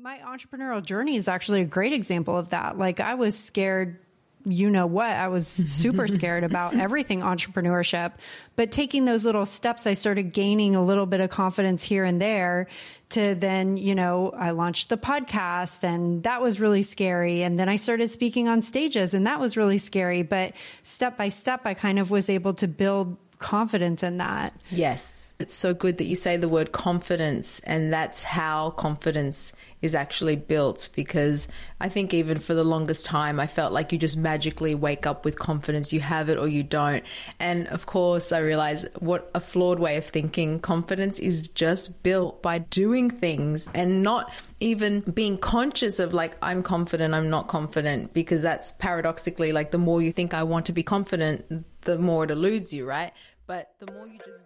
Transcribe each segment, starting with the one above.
My entrepreneurial journey is actually a great example of that. Like I was scared you know what, I was super scared about everything entrepreneurship. But taking those little steps, I started gaining a little bit of confidence here and there to then, you know, I launched the podcast and that was really scary. And then I started speaking on stages and that was really scary. But step by step, I kind of was able to build confidence in that. Yes. It's so good that you say the word confidence, and that's how confidence is actually built. Because I think even for the longest time, I felt like you just magically wake up with confidence. You have it or you don't. And of course, I realize what a flawed way of thinking. Confidence is just built by doing things and not even being conscious of like, I'm confident, I'm not confident, because that's paradoxically like the more you think I want to be confident, the more it eludes you, right? But the more you just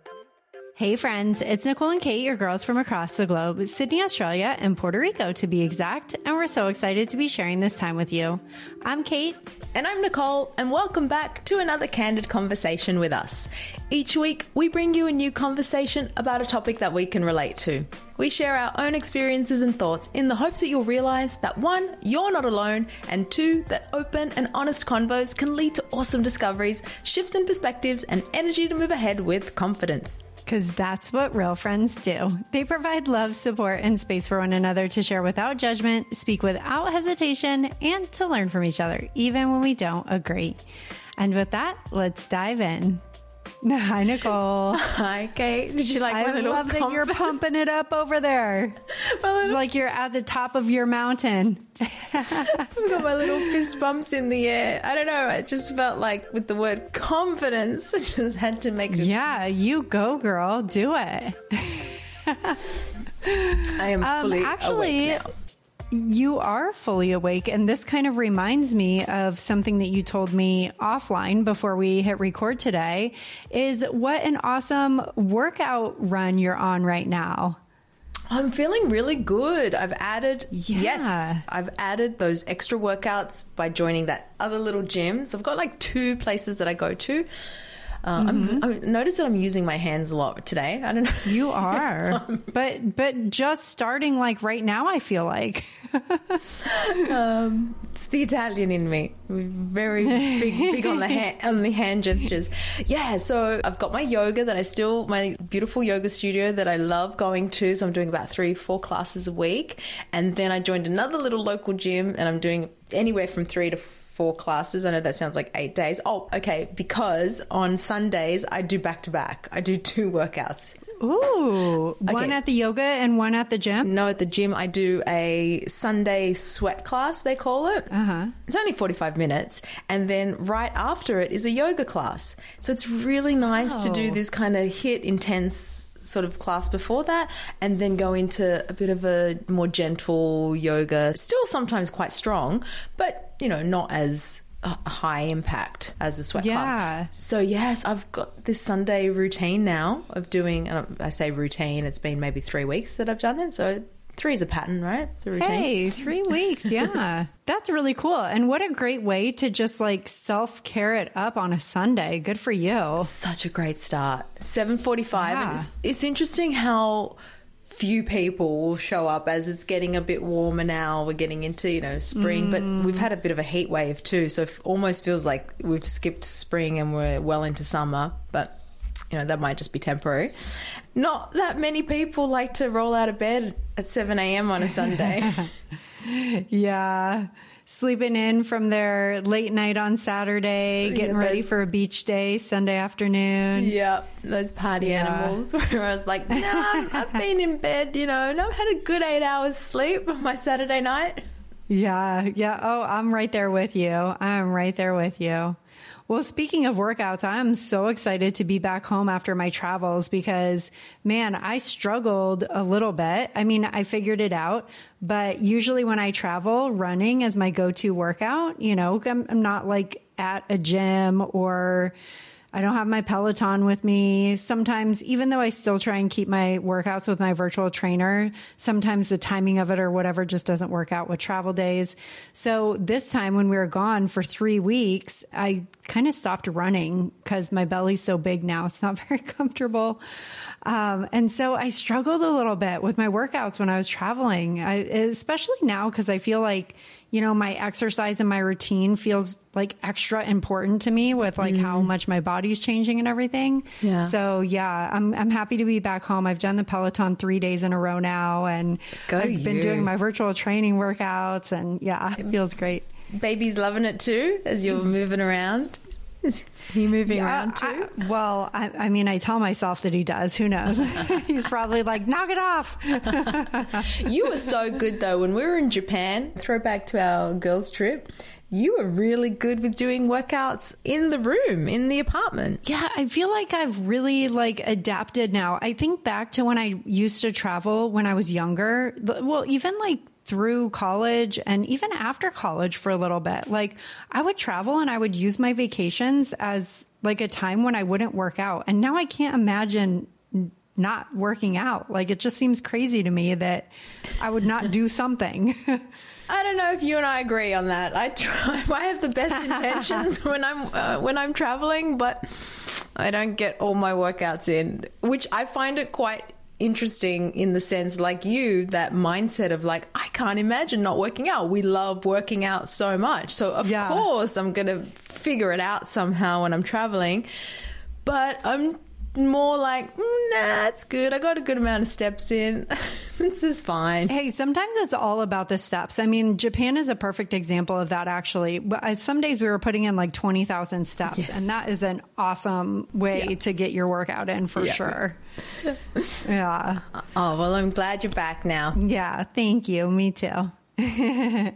Hey friends, it's Nicole and Kate, your girls from across the globe, Sydney, Australia, and Puerto Rico to be exact, and we're so excited to be sharing this time with you. I'm Kate. And I'm Nicole, and welcome back to another candid conversation with us. Each week, we bring you a new conversation about a topic that we can relate to. We share our own experiences and thoughts in the hopes that you'll realize that one, you're not alone, and two, that open and honest convos can lead to awesome discoveries, shifts in perspectives, and energy to move ahead with confidence because that's what real friends do. They provide love, support, and space for one another to share without judgment, speak without hesitation, and to learn from each other, even when we don't agree. And with that, let's dive in. Hi, Nicole. Hi, Kate. Did you like I my little I love that you're pumping it up over there. It's like you're at the top of your mountain. I've got my little fist bumps in the air. I don't know. It just felt like with the word confidence, I just had to make it. Yeah, you go, girl. Do it. I am Um, actually, awake now. You are fully awake. And this kind of reminds me of something that you told me offline before we hit record today is what an awesome workout run you're on right now. I'm feeling really good. I've added, Yeah. yes, I've added those extra workouts by joining that other little gym. So I've got like two places that I go to. Uh, I'm, I noticed that I'm using my hands a lot today. I don't know. You are, but but just starting like right now, I feel like. Um, it's the Italian in me. Very big, big on the hand, on the hand gestures. Yeah, so I've got my yoga that I still my beautiful yoga studio that I love going to. So I'm doing about three, four classes a week, and then I joined another little local gym, and I'm doing anywhere from three to four classes. I know that sounds like eight days. Oh, okay, because on Sundays I do back to back. I do two workouts. Ooh, one at the yoga and one at the gym. No, at the gym, I do a Sunday sweat class, they call it. Uh-huh. It's only 45 minutes. And then right after it is a yoga class. So it's really nice to do Oh. this kind of hit intense sort of class before that and then go into a bit of a more gentle yoga. Still sometimes quite strong, but, you know, not as high impact as the sweat Yeah. class. So yes, I've got this Sunday routine now of doing. And I say routine; it's been maybe three weeks that I've done it. So three is a pattern, right? The routine. Hey, three weeks. Yeah. That's really cool. And what a great way to just like self care it up on a Sunday. Good for you. Such a great start. Seven forty-five. Yeah. And it's, it's interesting how few people will show up as it's getting a bit warmer now. We're getting into you know spring, but mm. we've had a bit of a heat wave too. So it almost feels like we've skipped spring and we're well into summer, but. You know, that might just be temporary. Not that many people like to roll out of bed at 7 a.m. on a Sunday. Yeah. Sleeping in from their late night on Saturday, getting Yeah, ready for a beach day Sunday afternoon. Yep, those party Yeah. animals. Where I was like, nah, I've been in bed, you know, and I've had a good eight hours sleep on my Saturday night. Yeah, yeah. Oh, I'm right there with you. I'm right there with you. Well, speaking of workouts, I'm so excited to be back home after my travels because, man, I struggled a little bit. I mean, I figured it out, but usually when I travel, running is my go-to workout. You know, I'm, I'm not like at a gym or I don't have my Peloton with me. Sometimes, even though I still try and keep my workouts with my virtual trainer, sometimes the timing of it or whatever just doesn't work out with travel days. So this time when we were gone for three weeks, I kind of stopped running because my belly's so big now. It's not very comfortable. Um, and so I struggled a little bit with my workouts when I was traveling, I, especially now because I feel like, you know, my exercise and my routine feels like extra important to me with like mm. how much my body's changing and everything. Yeah. So yeah, I'm, I'm happy to be back home. I've done the Peloton three days in a row now and Go I've you. been doing my virtual training workouts and yeah, it feels great. Baby's loving it too as you're moving around. Is he moving yeah, around too? I, well, I, I, mean, I tell myself that he does. Who knows? He's probably like, knock it off. you were so good though. When we were in Japan, throwback to our girls' trip, you were really good with doing workouts in the room in the apartment yeah i feel like i've really like adapted now i think back to when i used to travel when i was younger well even like through college and even after college for a little bit. Like I would travel and I would use my vacations as like a time when I wouldn't work out. And now I can't imagine not working out. Like it just seems crazy to me that I would not do something. I don't know if you and I agree on that. I try. I have the best intentions when I'm uh, when I'm traveling, but I don't get all my workouts in, which I find it quite interesting in the sense like you that mindset of like i can't imagine not working out. We love working out so much. So of yeah. course i'm gonna figure it out somehow when i'm traveling. But i'm more like, mm, nah, it's good. I got a good amount of steps in. this is fine. Hey, sometimes it's all about the steps. I mean, Japan is a perfect example of that, actually. But some days we were putting in like 20,000 steps, yes. and that is an awesome way yeah. to get your workout in for yeah. sure. yeah. Oh, well, I'm glad you're back now. Yeah, thank you. Me too.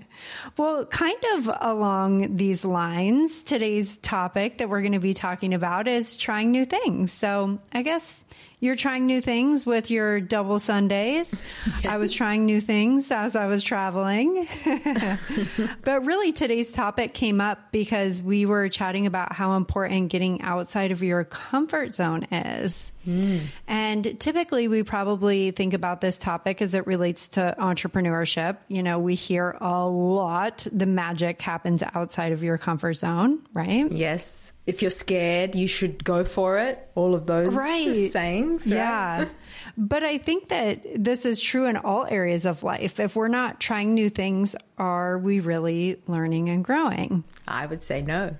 well, kind of along these lines, today's topic that we're going to be talking about is trying new things. So I guess you're trying new things with your double Sundays. I was trying new things as I was traveling. but really, today's topic came up because we were chatting about how important getting outside of your comfort zone is. Mm. And typically, we probably think about this topic as it relates to entrepreneurship. You know, we hear a lot the magic happens outside of your comfort zone, right? Yes if you're scared, you should go for it. All of those right. sayings. Right? Yeah. But I think that this is true in all areas of life. If we're not trying new things, are we really learning and growing? I would say no.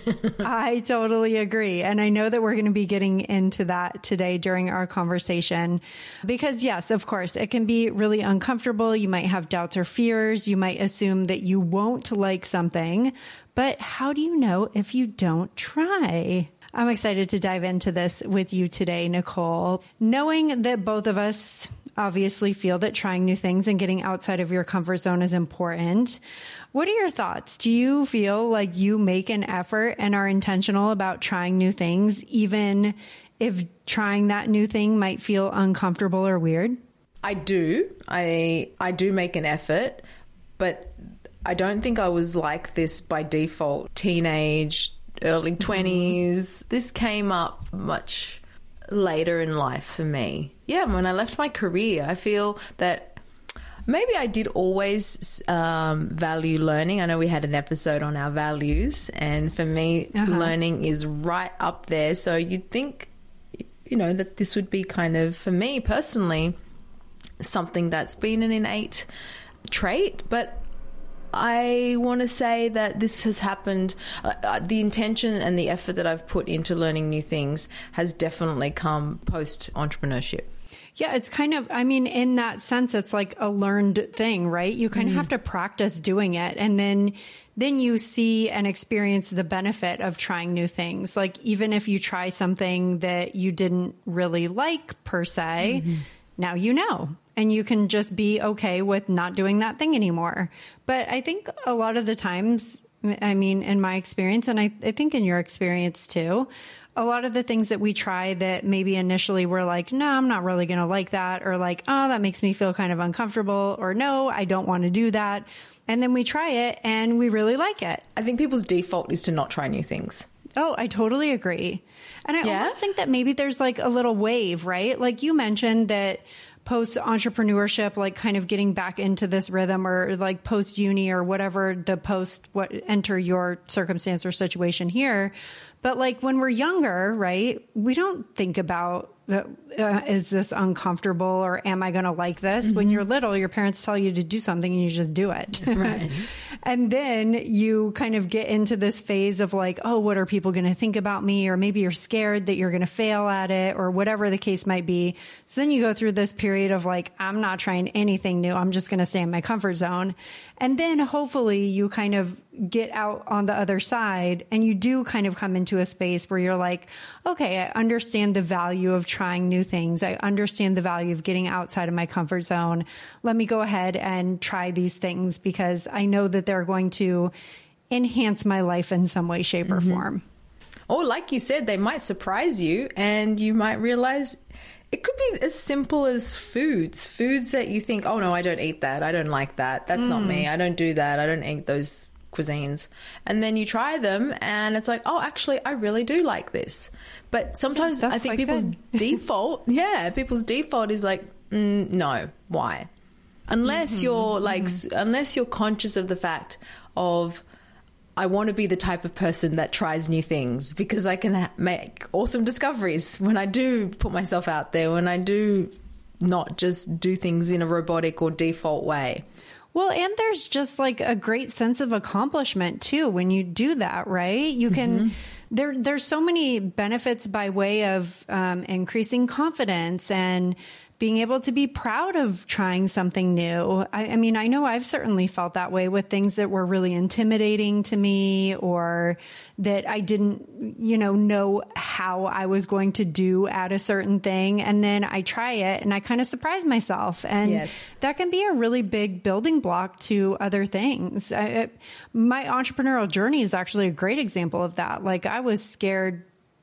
I totally agree. And I know that we're going to be getting into that today during our conversation. Because, yes, of course, it can be really uncomfortable. You might have doubts or fears. You might assume that you won't like something. But how do you know if you don't try? I'm excited to dive into this with you today, Nicole. Knowing that both of us obviously feel that trying new things and getting outside of your comfort zone is important. What are your thoughts? Do you feel like you make an effort and are intentional about trying new things, even if trying that new thing might feel uncomfortable or weird? I do. I I do make an effort, but I don't think I was like this by default. Teenage, early 20s. Mm-hmm. This came up much later in life for me. Yeah, when I left my career, I feel that Maybe I did always um, value learning. I know we had an episode on our values, and for me, uh-huh. learning is right up there. So you'd think, you know, that this would be kind of, for me personally, something that's been an innate trait, but I want to say that this has happened. Uh, uh, the intention and the effort that I've put into learning new things has definitely come post entrepreneurship. Yeah, it's kind of, I mean, in that sense, it's like a learned thing, right? You kind mm-hmm. of have to practice doing it. And then, then you see and experience the benefit of trying new things. Like, even if you try something that you didn't really like per se, mm-hmm. now you know. And you can just be okay with not doing that thing anymore. But I think a lot of the times, I mean, in my experience, and I, I think in your experience too, a lot of the things that we try that maybe initially we're like, no, I'm not really going to like that, or like, oh, that makes me feel kind of uncomfortable, or no, I don't want to do that. And then we try it and we really like it. I think people's default is to not try new things. Oh, I totally agree. And I Yeah? almost think that maybe there's like a little wave, right? Like you mentioned that post entrepreneurship, like kind of getting back into this rhythm or like post uni or whatever the post what enter your circumstance or situation here. But like when we're younger, right? We don't think about uh, is this uncomfortable or am I going to like this? When you're little, your parents tell you to do something and you just do it. Right. and then you kind of get into this phase of like, oh, what are people going to think about me? Or maybe you're scared that you're going to fail at it or whatever the case might be. So then you go through this period of like, I'm not trying anything new. I'm just going to stay in my comfort zone. And then hopefully you kind of get out on the other side and you do kind of come into a space where you're like, okay, I understand the value of trying new things. I understand the value of getting outside of my comfort zone. Let me go ahead and try these things because I know that they're going to enhance my life in some way, shape, or mm-hmm. form. Or, like you said, they might surprise you and you might realize it could be as simple as foods. Foods that you think, oh no, I don't eat that. I don't like that. That's not me. Mm. I don't do that. I don't eat those cuisines. And then you try them and it's like, oh, actually, I really do like this. But sometimes That's I think quite people's default, yeah, people's default is like, mm, no, why? Unless Mm-hmm, you're like, s unless you're conscious of the fact of, I want to be the type of person that tries new things because I can ha- make awesome discoveries when I do put myself out there, when I do not just do things in a robotic or default way. Well, and there's just like a great sense of accomplishment too when you do that, right? You can there there's so many benefits by way of um, increasing confidence and being able to be proud of trying something new. I, I mean, I know I've certainly felt that way with things that were really intimidating to me or that I didn't, you know, know how I was going to do at a certain thing. And then I try it and I kind of surprise myself. And Yes. that can be a really big building block to other things. I, it, my entrepreneurial journey is actually a great example of that. Like I was scared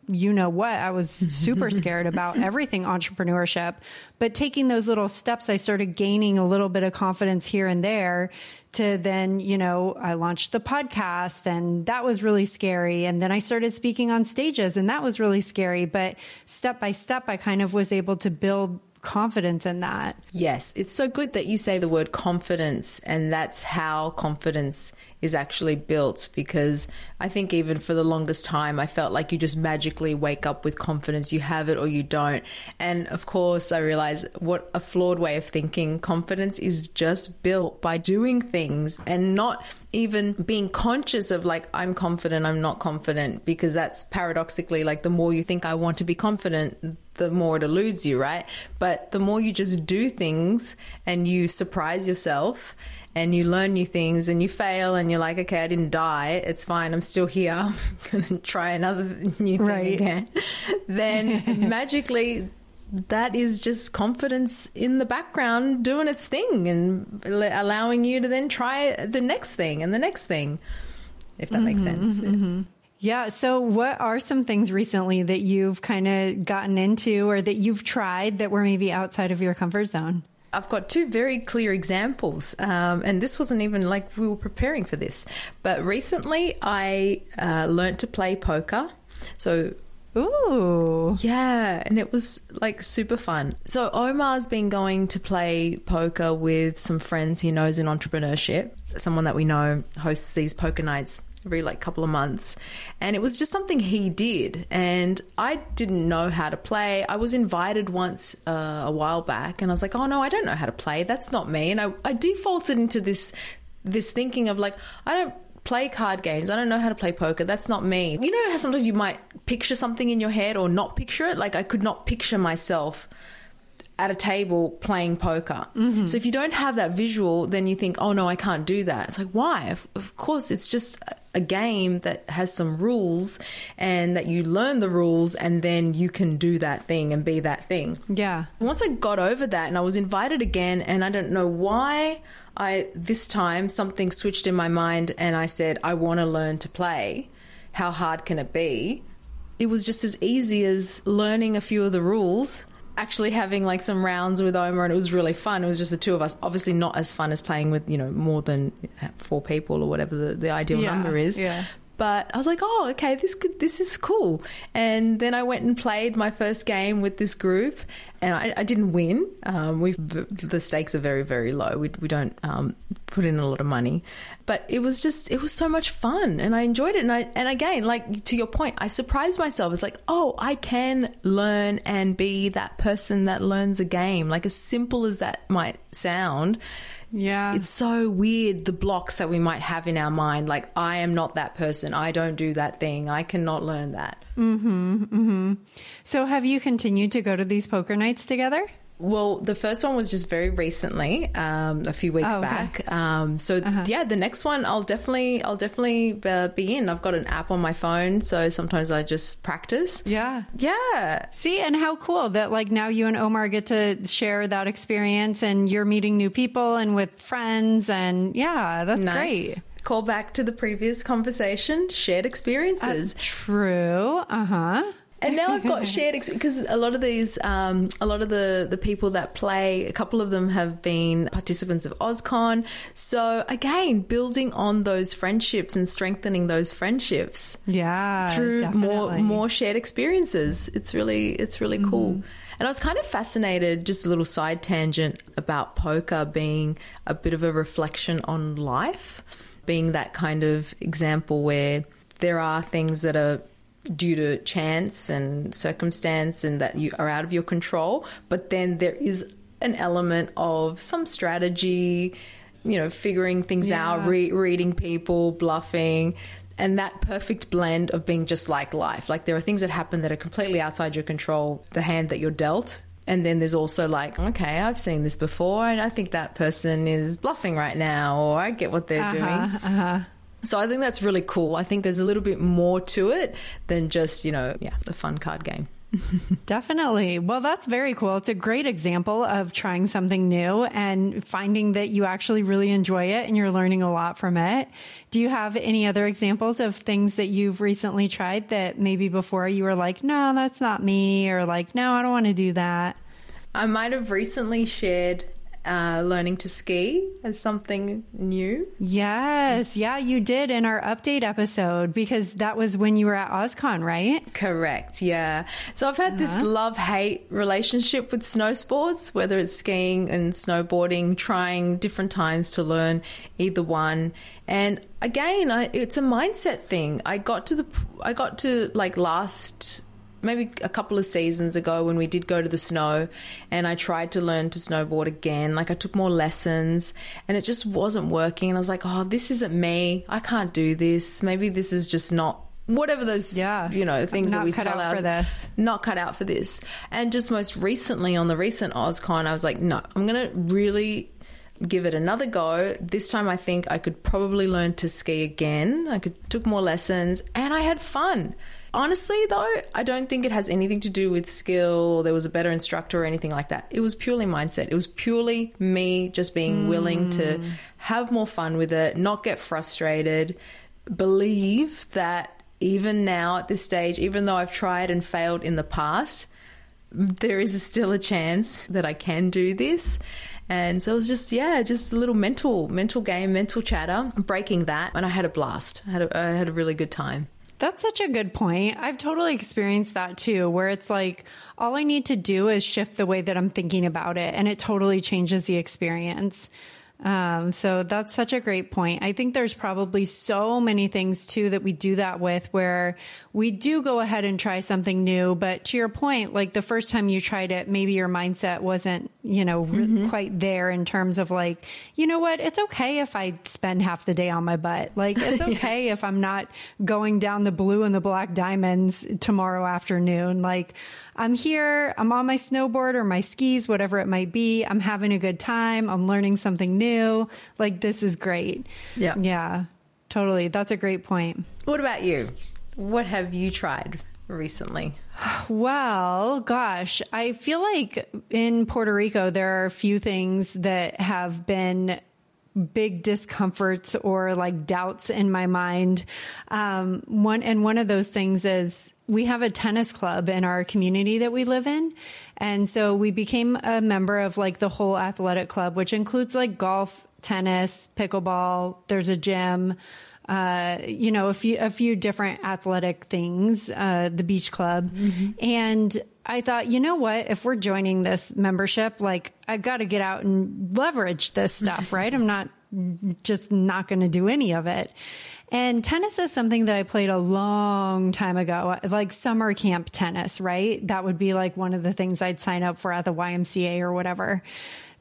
you know what I was super scared about everything entrepreneurship but taking those little steps I started gaining a little bit of confidence here and there to then you know I launched the podcast and that was really scary. And then I started speaking on stages and that was really scary. But step by step I kind of was able to build confidence in that Yes, it's so good that you say the word confidence, and that's how confidence is actually built. Because I think even for the longest time, I felt like you just magically wake up with confidence. You have it or you don't. And of course, I realize what a flawed way of thinking. Confidence is just built by doing things and not even being conscious of like, I'm confident, I'm not confident, because that's paradoxically like the more you think I want to be confident, the more it eludes you, right? But the more you just do things and you surprise yourself and you learn new things and you fail and you're like, okay, I didn't die. It's fine. I'm still here. I'm going to try another new thing Right. again. Then magically, that is just confidence in the background doing its thing and allowing you to then try the next thing and the next thing, if that makes mm-hmm, sense. Yeah. So, what are some things recently that you've kind of gotten into or that you've tried that were maybe outside of your comfort zone? I've got two very clear examples, um, and this wasn't even like we were preparing for this. But recently, I uh, learned to play poker. So Ooh. yeah, and it was like super fun. So Omar's been going to play poker with some friends he knows in entrepreneurship. Someone that we know hosts these poker nights every like couple of months. And it was just something he did. And I didn't know how to play. I was invited once uh, a while back and I was like, oh no, I don't know how to play. That's not me. And I, I defaulted into this this thinking of like, I don't play card games. I don't know how to play poker. That's not me. You know how sometimes you might picture something in your head or not picture it? Like I could not picture myself at a table playing poker. Mm-hmm. So if you don't have that visual, then you think, oh no, I can't do that. It's like, why? Of, of course, it's just a- a game that has some rules and that you learn the rules and then you can do that thing and be that thing. Yeah. Once I got over that and I was invited again and I don't know why I this time something switched in my mind and I said I want to learn to play. How hard can it be? It was just as easy as learning a few of the rules. Actually having like some rounds with Omar and it was really fun. It was just the two of us. Obviously not as fun as playing with, you know, more than four people or whatever the, the ideal Yeah, number is. yeah. But I was like, oh, okay, this could, this is cool. And then I went and played my first game with this group, and I, I didn't win. Um, we the, the, stakes are very very low. We we don't um, put in a lot of money, but it was just it was so much fun, and I enjoyed it. And I and again, like to your point, I surprised myself. It's like, oh, I can learn and be that person that learns a game. Like as simple as that might sound. Yeah. It's so weird the blocks that we might have in our mind. Like, I am not that person. I don't do that thing. I cannot learn that. Mm-hmm. Mm-hmm. So have you continued to go to these poker nights together? Well, the first one was just very recently, um, a few weeks oh, okay. back. Um, so uh-huh. yeah, the next one I'll definitely, I'll definitely uh, be in. I've got an app on my phone, so sometimes I just practice. Yeah, yeah. See, and how cool that like now you and Omar get to share that experience, and you're meeting new people and with friends, and yeah, that's nice. great call back to the previous conversation shared experiences. Uh, true. Uh huh and now I've got shared because a lot of these, um, a lot of the the people that play, a couple of them have been participants of OzCon. So again, building on those friendships and strengthening those friendships, yeah, through definitely. more more shared experiences. It's really it's really mm-hmm. cool. And I was kind of fascinated, just a little side tangent about poker being a bit of a reflection on life, being that kind of example where there are things that are due to chance and circumstance and that you are out of your control. But then there is an element of some strategy, you know, figuring things yeah. out, re- reading people, bluffing. And that perfect blend of being just like life. Like there are things that happen that are completely outside your control, the hand that you're dealt, and then there's also like, okay, I've seen this before, and I think that person is bluffing right now, or I get what they're uh-huh, doing. Uh-huh. So I think that's really cool. I think there's a little bit more to it than just, you know, yeah, the fun card game. Definitely. Well, that's very cool. It's a great example of trying something new and finding that you actually really enjoy it and you're learning a lot from it. Do you have any other examples of things that you've recently tried that maybe before you were like, no, that's not me, or like, no, I don't want to do that? I might have recently shared uh, learning to ski as something new. Yes, yeah, you did in our update episode because that was when you were at OzCon, right? Correct, yeah. So I've had uh-huh. this love hate relationship with snow sports, whether it's skiing and snowboarding, trying different times to learn either one. And again, I, it's a mindset thing. I got to the, I got to like last maybe a couple of seasons ago when we did go to the snow and I tried to learn to snowboard again. Like I took more lessons and it just wasn't working. And I was like, oh, this isn't me. I can't do this. Maybe this is just not whatever those yeah you know things that we cut tell out for this not cut out for this and just most recently on the recent ozcon i was like no i'm gonna really give it another go this time i think i could probably learn to ski again i could took more lessons and i had fun Honestly, though, I don't think it has anything to do with skill or there was a better instructor or anything like that. It was purely mindset. It was purely me just being mm. willing to hmm. have more fun with it, not get frustrated, believe that even now at this stage, even though I've tried and failed in the past, there is still a chance that I can do this. And so it was just, yeah, just a little mental, mental game, mental chatter, breaking that. And I had a blast. I had a, I had a really good time. That's such a good point. I've totally experienced that too, where it's like all I need to do is shift the way that I'm thinking about it, and it totally changes the experience. Um, so that's such a great point. I think there's probably so many things too that we do that with where we do go ahead and try something new. But to your point, like the first time you tried it, maybe your mindset wasn't, you know, mm-hmm. quite there in terms of like, you know what? It's okay if I spend half the day on my butt. Like it's okay yeah. if I'm not going down the blue and the black diamonds tomorrow afternoon. Like I'm here, I'm on my snowboard or my skis, whatever it might be. I'm having a good time. I'm learning something new. Like, this is great. Yeah. Yeah, totally. That's a great point. What about you? What have you tried recently? Well, gosh, I feel like in Puerto Rico, there are a few things that have been big discomforts or like doubts in my mind. Um, one, and one of those things is we have a tennis club in our community that we live in. And so we became a member of like the whole athletic club, which includes like golf, tennis, pickleball. There's a gym. uh, you know, a few a few different athletic things, uh, the beach club, and I thought, you know what? If we're joining this membership, like I've got to get out and leverage this stuff, right? I'm not just not going to do any of it. And tennis is something that I played a long time ago, like summer camp tennis, right? That would be like one of the things I'd sign up for at the YMCA or whatever.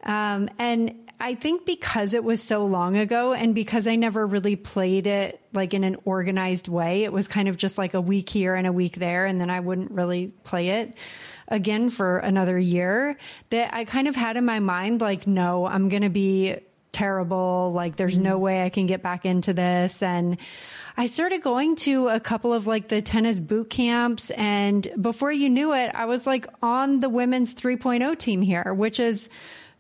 Um, and I think because it was so long ago and because I never really played it like in an organized way, it was kind of just like a week here and a week there. And then I wouldn't really play it again for another year that I kind of had in my mind, like, no, I'm going to be terrible. Like there's no mm-hmm. way I can get back into this. And I started going to a couple of like the tennis boot camps. And before you knew it, I was like on the women's 3.0 team here, which is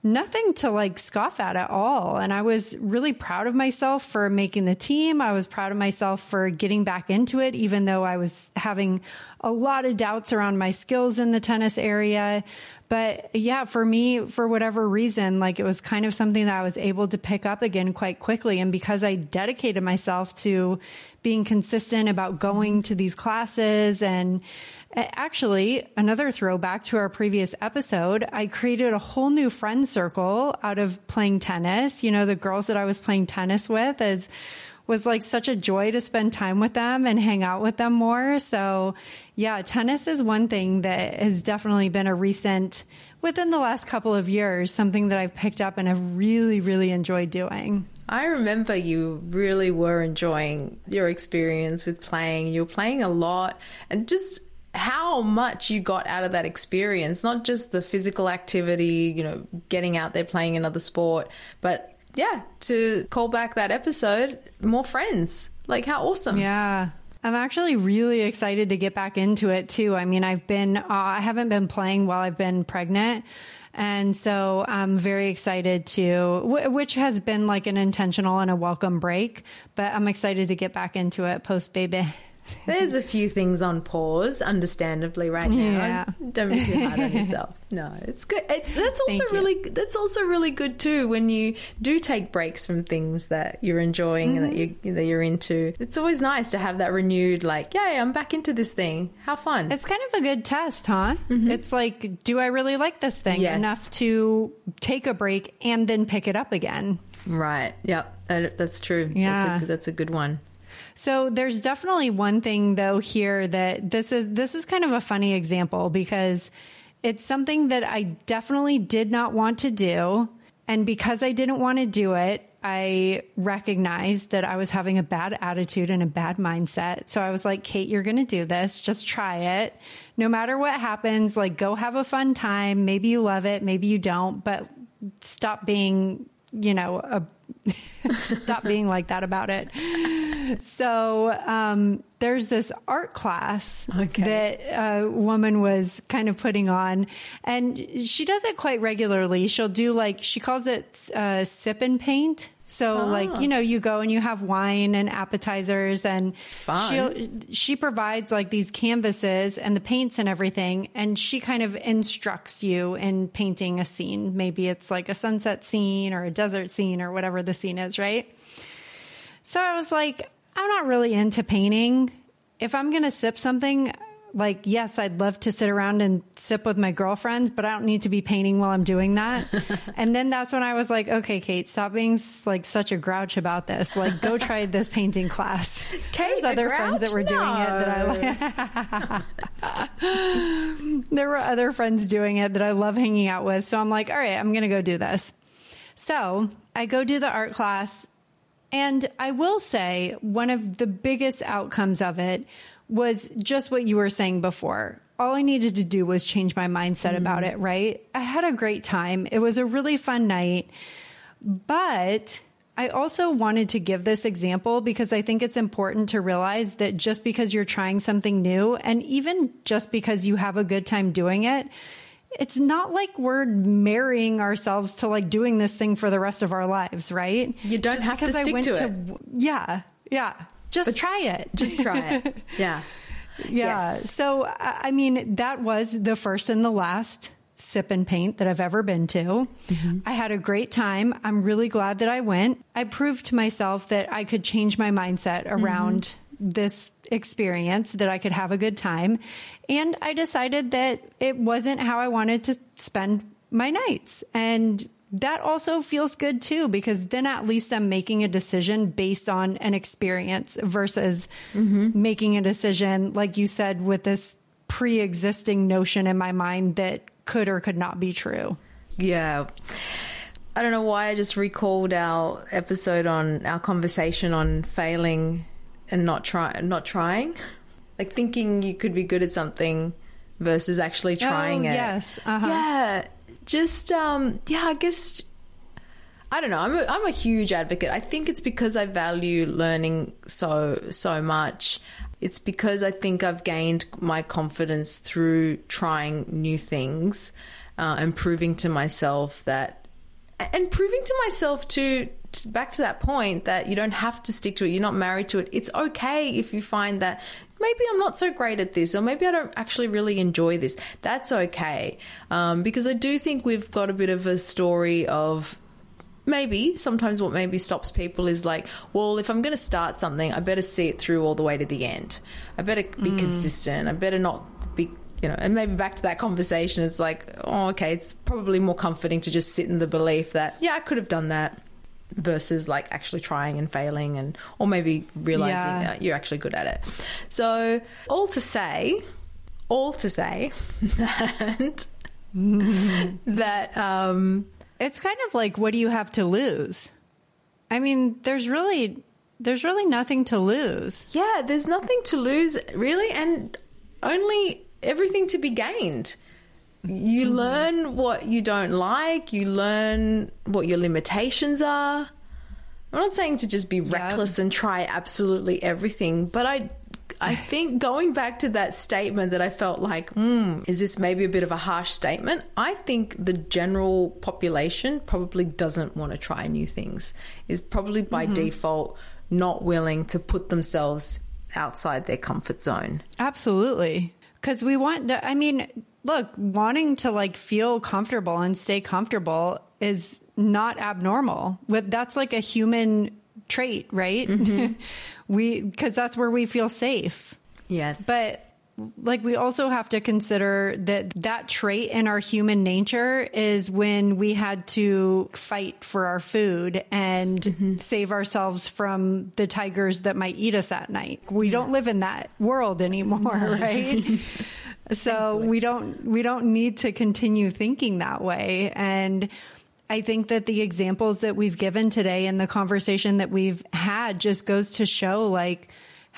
nothing to like scoff at at all. And I was really proud of myself for making the team. I was proud of myself for getting back into it, even though I was having a lot of doubts around my skills in the tennis area. But yeah, for me, for whatever reason, like it was kind of something that I was able to pick up again quite quickly. And because I dedicated myself to being consistent about going to these classes and eh, actually another throwback to our previous episode, I created a whole new friend circle out of playing tennis. You know, the girls that I was playing tennis with as was like such a joy to spend time with them and hang out with them more. So yeah, tennis is one thing that has definitely been a recent within the last couple of years, something that I've picked up and have really, really enjoyed doing. I remember you really were enjoying your experience with playing. You were playing a lot and just how much you got out of that experience, not just the physical activity, you know, getting out there playing another sport, but yeah, to call back that episode, more friends. Like, how awesome. Yeah. I'm actually really excited to get back into it too. I mean, I've been, uh, I haven't been playing while I've been pregnant. And so I'm very excited to, which has been like an intentional and a welcome break, but I'm excited to get back into it post baby. There's a few things on pause, understandably, right now. Yeah. Don't be too hard on yourself. No, it's good. It's, that's also really that's also really good too when you do take breaks from things that you're enjoying mm-hmm. and that you that you're into. It's always nice to have that renewed, like, yay, I'm back into this thing. How fun! It's kind of a good test, huh? Mm-hmm. It's like, do I really like this thing yes. enough to take a break and then pick it up again? Right. Yep. That's true. Yeah. That's a, that's a good one. So there's definitely one thing though here that this is this is kind of a funny example because it's something that I definitely did not want to do and because I didn't want to do it, I recognized that I was having a bad attitude and a bad mindset. So I was like, Kate, you're going to do this. Just try it. No matter what happens, like go have a fun time. Maybe you love it. Maybe you don't, but stop being, you know, a, stop being like that about it so um, there's this art class okay. that a woman was kind of putting on, and she does it quite regularly. She'll do like she calls it uh, sip and paint. So oh. like ah. you know you go and you have wine and appetizers and she she provides like these canvases and the paints and everything and she kind of instructs you in painting a scene. Maybe it's like a sunset scene or a desert scene or whatever the scene is, right? So I was like, I'm not really into painting. If I'm going to sip something, like, yes, I'd love to sit around and sip with my girlfriends, but I don't need to be painting while I'm doing that. and then that's when I was like, okay, Kate, stop being like such a grouch about this. Like, go try this painting class. Kate, There's other friends that were no. doing it that I like. there were other friends doing it that I love hanging out with. So I'm like, all right, I'm going to go do this. So I go do the art class and I will say one of the biggest outcomes of it was just what you were saying before. All I needed to do was change my mindset mm-hmm. about it, right? I had a great time. It was a really fun night. But I also wanted to give this example because I think it's important to realize that just because you're trying something new and even just because you have a good time doing it, it's not like we're marrying ourselves to like doing this thing for the rest of our lives, right? You don't just have to stick to, to it. Yeah, yeah. Just try it. Just try it. Yeah. Yeah. Yes. So, I mean, that was the first and the last sip and paint that I've ever been to. Mm-hmm. I had a great time. I'm really glad that I went. I proved to myself that I could change my mindset mm-hmm. around this experience, that I could have a good time. And I decided that it wasn't how I wanted to spend my nights. And that also feels good too, because then at least I'm making a decision based on an experience versus making a decision, like you said, with this pre existing notion in my mind that could or could not be true. Yeah. I don't know why I just recalled our episode on our conversation on failing and not try not trying. Like thinking you could be good at something versus actually trying Oh, it. yes. Uh-huh. Yeah. Just um yeah, I guess I don't know. I'm a, I'm a huge advocate. I think it's because I value learning so so much. It's because I think I've gained my confidence through trying new things uh, and proving to myself that, and proving to myself to, back to that point that you don't have to stick to it. You're not married to it. It's okay if you find that maybe I'm not so great at this, or maybe I don't actually really enjoy this. That's okay, um, because I do think we've got a bit of a story of maybe sometimes what maybe stops people is like, well, if I'm going to start something, I better see it through all the way to the end. I better be consistent. I better not be, you know, and maybe back to that conversation, it's like, oh, okay, it's probably more comforting to just sit in the belief that, yeah, I could have done that versus like actually trying and failing and or maybe realizing Yeah. that you're actually good at it. So, all to say, all to say that that um It's kind of like, what do you have to lose? I mean, there's really, there's really nothing to lose. Yeah, there's nothing to lose, really, and only everything to be gained. You Mm-hmm. learn what you don't like, you learn what your limitations are. I'm not saying to just be reckless and try absolutely everything, but I I think going back to that statement that I felt like, hmm, is this maybe a bit of a harsh statement? I think the general population probably doesn't want to try new things, is probably by default not willing to put themselves outside their comfort zone. Absolutely. Because we want, to, I mean, look, wanting to like feel comfortable and stay comfortable is not abnormal. That's like a human trait, right? Mm-hmm. we, because that's where we feel safe. Yes. But like we also have to consider that that trait in our human nature is when we had to fight for our food and mm-hmm. save ourselves from the tigers that might eat us at night. We don't live in that world anymore, right? so we don't we don't need to continue thinking that way and I think that the examples that we've given today and the conversation that we've had just goes to show like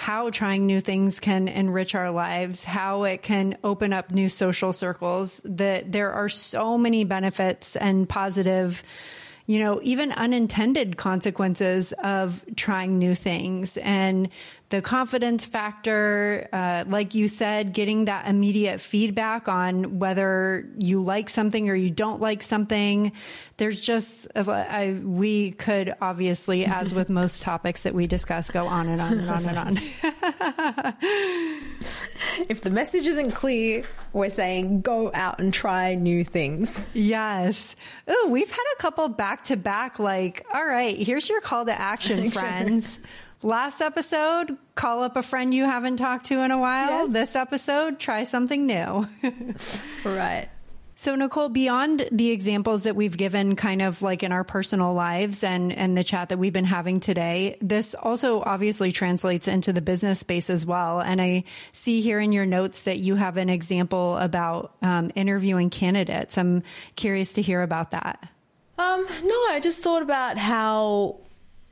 how trying new things can enrich our lives, how it can open up new social circles, that there are so many benefits and positive, you know, even unintended consequences of trying new things. And the confidence factor, uh, like you said, getting that immediate feedback on whether you like something or you don't like something. There's just, I, we could obviously, as with most topics that we discuss, go on and on and on and on. if the message isn't clear, we're saying go out and try new things. Yes. Oh, we've had a couple back to back, like, all right, here's your call to action, friends. Last episode, call up a friend you haven't talked to in a while. Yes. This episode, try something new. Right. So Nicole, beyond the examples that we've given kind of like in our personal lives and, and the chat that we've been having today, this also obviously translates into the business space as well. And I see here in your notes that you have an example about um, interviewing candidates. I'm curious to hear about that. Um, no, I just thought about how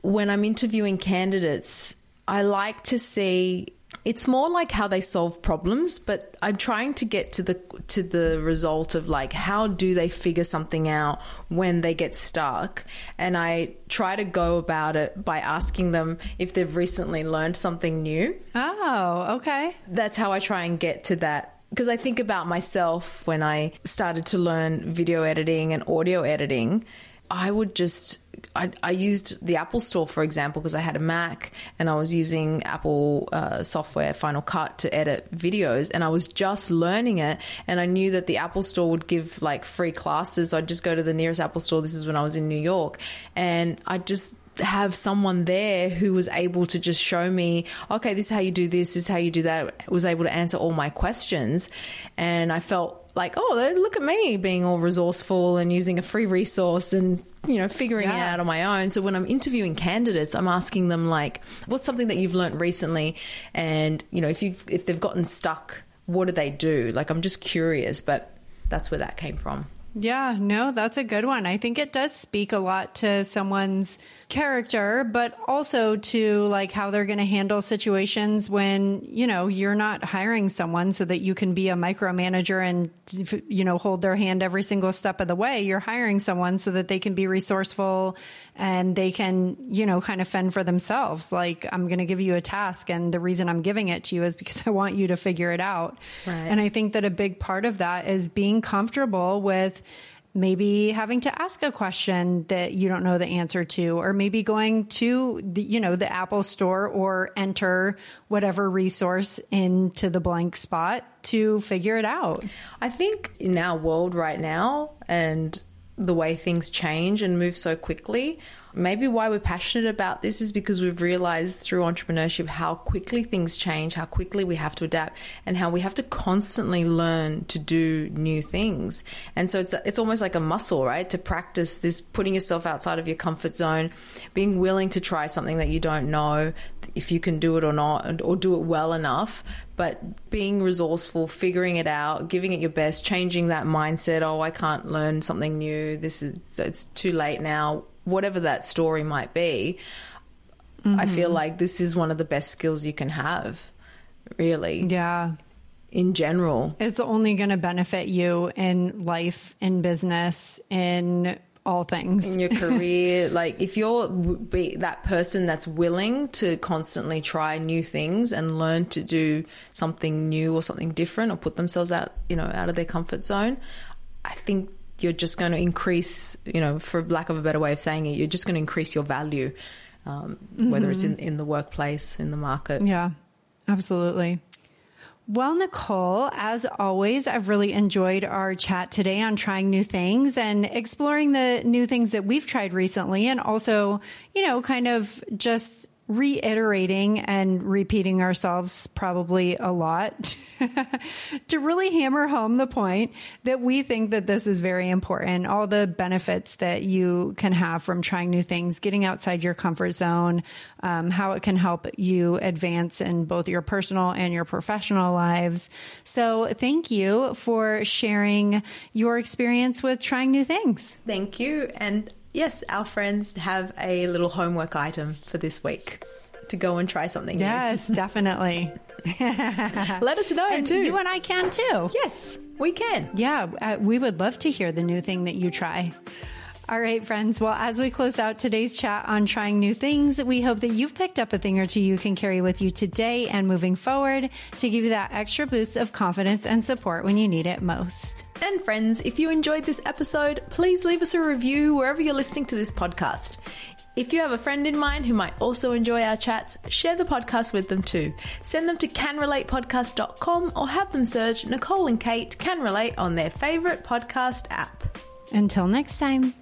when I'm interviewing candidates, I like to see it's more like how they solve problems, but I'm trying to get to the to the result of like how do they figure something out when they get stuck, and I try to go about it by asking them if they've recently learned something new Oh, okay. that's how I try and get to that. Because I think about myself when I started to learn video editing and audio editing. I would just I, I used the Apple Store for example because I had a Mac and I was using Apple uh, software Final Cut to edit videos and I was just learning it and I knew that the Apple Store would give like free classes. So I'd just go to the nearest Apple Store. This is when I was in New York and I just have someone there who was able to just show me, okay, this is how you do this, this is how you do that, was able to answer all my questions. And I felt like, oh, look at me being all resourceful and using a free resource and, you know, figuring yeah. it out on my own. So when I'm interviewing candidates, I'm asking them like, what's something that you've learned recently? And, you know, if you if they've gotten stuck, what do they do? Like, I'm just curious, but that's where that came from. Yeah, no, that's a good one. I think it does speak a lot to someone's character, but also to like how they're going to handle situations when, you know, you're not hiring someone so that you can be a micromanager and, you know, hold their hand every single step of the way. You're hiring someone so that they can be resourceful and they can, you know, kind of fend for themselves. Like, I'm going to give you a task and the reason I'm giving it to you is because I want you to figure it out. Right. And I think that a big part of that is being comfortable maybe having to ask a question that you don't know the answer to or maybe going to the, you know the apple store or enter whatever resource into the blank spot to figure it out. I think in our world right now and the way things change and move so quickly Maybe why we're passionate about this is because we've realized through entrepreneurship how quickly things change, how quickly we have to adapt, and how we have to constantly learn to do new things. And so it's it's almost like a muscle, right? To practice this, putting yourself outside of your comfort zone, being willing to try something that you don't know if you can do it or not, or do it well enough. But being resourceful, figuring it out, giving it your best, changing that mindset. Oh, I can't learn something new. This is it's too late now whatever that story might be, mm-hmm. I feel like this is one of the best skills you can have, really. Yeah. In general, it's only going to benefit you in life, in business, in all things in your career. like if you're be that person that's willing to constantly try new things and learn to do something new or something different or put themselves out, you know, out of their comfort zone, I think you're just going to increase, you know, for lack of a better way of saying it, you're just going to increase your value, um, mm-hmm. whether it's in, in the workplace, in the market. Yeah, absolutely. Well, Nicole, as always, I've really enjoyed our chat today on trying new things and exploring the new things that we've tried recently and also, you know, kind of just reiterating and repeating ourselves probably a lot to really hammer home the point that we think that this is very important. All the benefits that you can have from trying new things, getting outside your comfort zone, um, how it can help you advance in both your personal and your professional lives. So thank you for sharing your experience with trying new things. Thank you. And yes, our friends have a little homework item for this week to go and try something yes, new. definitely. Let us know and too. You and I can too. Yes, we can. Yeah, uh, we would love to hear the new thing that you try. All right, friends. Well, as we close out today's chat on trying new things, we hope that you've picked up a thing or two you can carry with you today and moving forward to give you that extra boost of confidence and support when you need it most. And friends, if you enjoyed this episode, please leave us a review wherever you're listening to this podcast. If you have a friend in mind who might also enjoy our chats, share the podcast with them too. Send them to canrelatepodcast.com or have them search Nicole and Kate Can Relate on their favourite podcast app. Until next time.